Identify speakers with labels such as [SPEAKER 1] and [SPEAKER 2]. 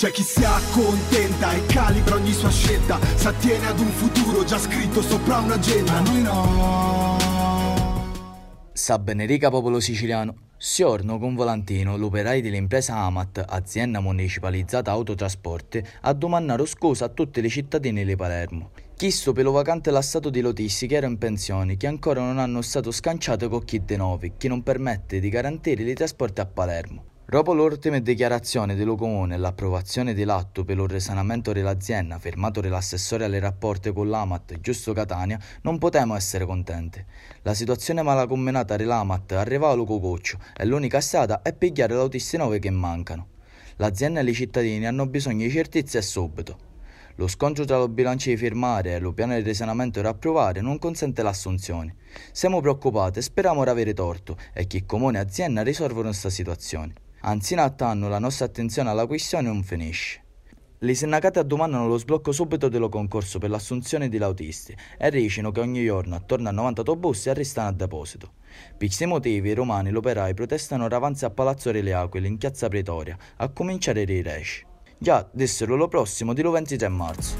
[SPEAKER 1] C'è chi si accontenta e calibra ogni sua scelta S'attiene ad un futuro già scritto sopra un'agenda noi no
[SPEAKER 2] Sa benedica popolo siciliano Siorno con Volantino, l'operaio dell'impresa Amat, azienda municipalizzata autotrasporti, ha domandato scusa a tutti i cittadini di Palermo. Chisto per lo vacante la stato di Lotissi che era in pensione, che ancora non hanno stato scanciate con chi de novi, che non permette di garantire i trasporti a Palermo. Dopo l'ultima dichiarazione dello Comune e l'approvazione dell'atto per il risanamento dell'azienda firmato dall'assessore alle rapporti con l'Amat Giusto Catania, non potremo essere contenti. La situazione malacombinata dell'Amat arriva allo cococcio e l'unica strada è pigliare le autisti nuove che mancano. L'azienda e i cittadini hanno bisogno di certezze e subito. Lo scontro tra lo bilancio di firmare e lo piano di risanamento da approvare non consente l'assunzione. Siamo preoccupati e speriamo di avere torto e che comune e azienda risolvano questa situazione. Anzi, in anno la nostra attenzione alla questione non finisce. Le sindacate domandano lo sblocco subito dello concorso per l'assunzione di autisti e dicono che ogni giorno attorno a 90 autobus arrestano a deposito. Per questi motivi i romani e operai protestano davanti a Palazzo delle Aquile in piazza Pretoria, a cominciare dai Reci. Già, dissero lo prossimo di lo 23 marzo.